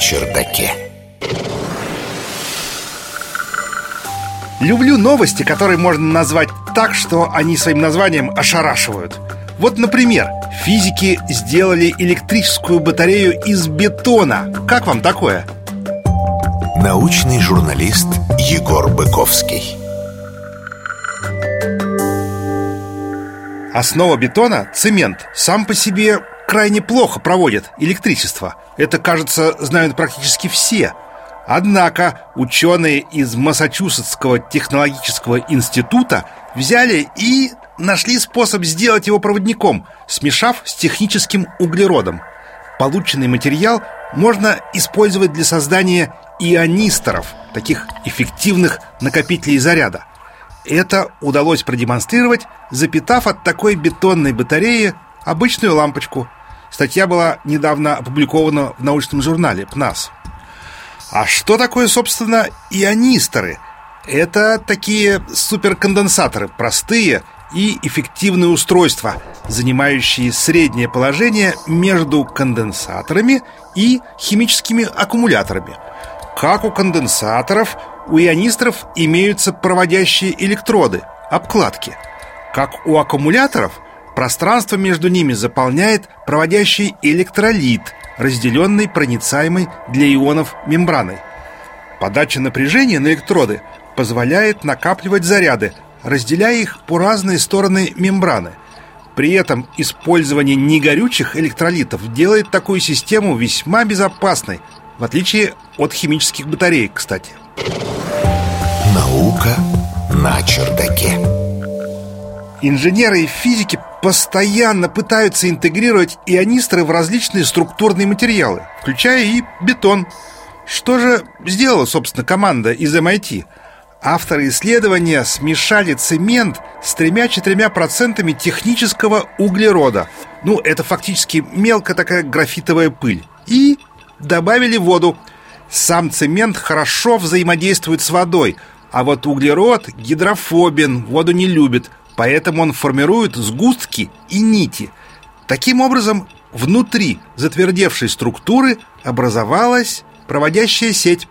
чердаке. Люблю новости, которые можно назвать так, что они своим названием ошарашивают. Вот, например, физики сделали электрическую батарею из бетона. Как вам такое? Научный журналист Егор Быковский. Основа бетона – цемент. Сам по себе крайне плохо проводит электричество. Это, кажется, знают практически все. Однако ученые из Массачусетского технологического института взяли и нашли способ сделать его проводником, смешав с техническим углеродом. Полученный материал можно использовать для создания ионисторов, таких эффективных накопителей заряда. Это удалось продемонстрировать, запитав от такой бетонной батареи обычную лампочку. Статья была недавно опубликована в научном журнале ПНАС. А что такое, собственно, ионисторы? Это такие суперконденсаторы, простые и эффективные устройства, занимающие среднее положение между конденсаторами и химическими аккумуляторами. Как у конденсаторов, у ионисторов имеются проводящие электроды, обкладки. Как у аккумуляторов, пространство между ними заполняет проводящий электролит, разделенный проницаемой для ионов мембраной. Подача напряжения на электроды позволяет накапливать заряды, разделяя их по разные стороны мембраны. При этом использование негорючих электролитов делает такую систему весьма безопасной, в отличие от химических батареек, кстати. Наука на чердаке. Инженеры и физики постоянно пытаются интегрировать ионисторы в различные структурные материалы, включая и бетон. Что же сделала, собственно, команда из MIT? Авторы исследования смешали цемент с тремя-четырьмя процентами технического углерода. Ну, это фактически мелкая такая графитовая пыль. И добавили воду. Сам цемент хорошо взаимодействует с водой, а вот углерод гидрофобен, воду не любит, поэтому он формирует сгустки и нити. Таким образом, внутри затвердевшей структуры образовалась проводящая сеть.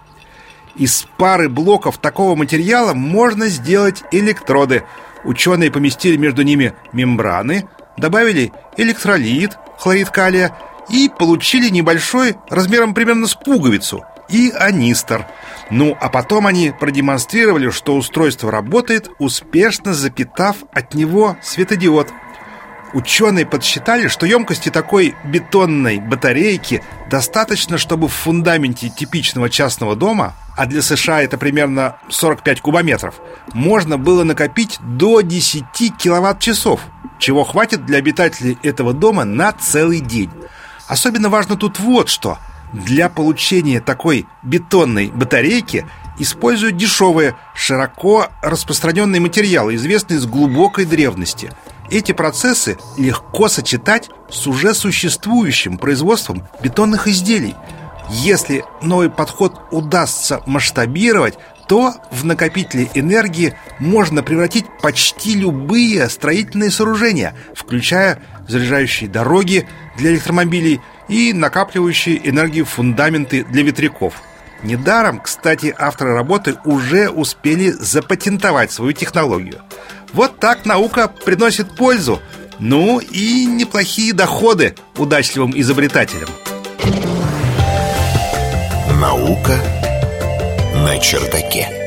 Из пары блоков такого материала можно сделать электроды. Ученые поместили между ними мембраны, добавили электролит, хлорид калия и получили небольшой, размером примерно с пуговицу, и анистор. Ну, а потом они продемонстрировали, что устройство работает, успешно запитав от него светодиод. Ученые подсчитали, что емкости такой бетонной батарейки достаточно, чтобы в фундаменте типичного частного дома, а для США это примерно 45 кубометров, можно было накопить до 10 киловатт-часов, чего хватит для обитателей этого дома на целый день. Особенно важно тут вот что. Для получения такой бетонной батарейки используют дешевые, широко распространенные материалы, известные с глубокой древности. Эти процессы легко сочетать с уже существующим производством бетонных изделий. Если новый подход удастся масштабировать, то в накопители энергии можно превратить почти любые строительные сооружения, включая заряжающие дороги для электромобилей и накапливающие энергию фундаменты для ветряков. Недаром, кстати, авторы работы уже успели запатентовать свою технологию. Вот так наука приносит пользу, ну и неплохие доходы удачливым изобретателям. Наука на чердаке.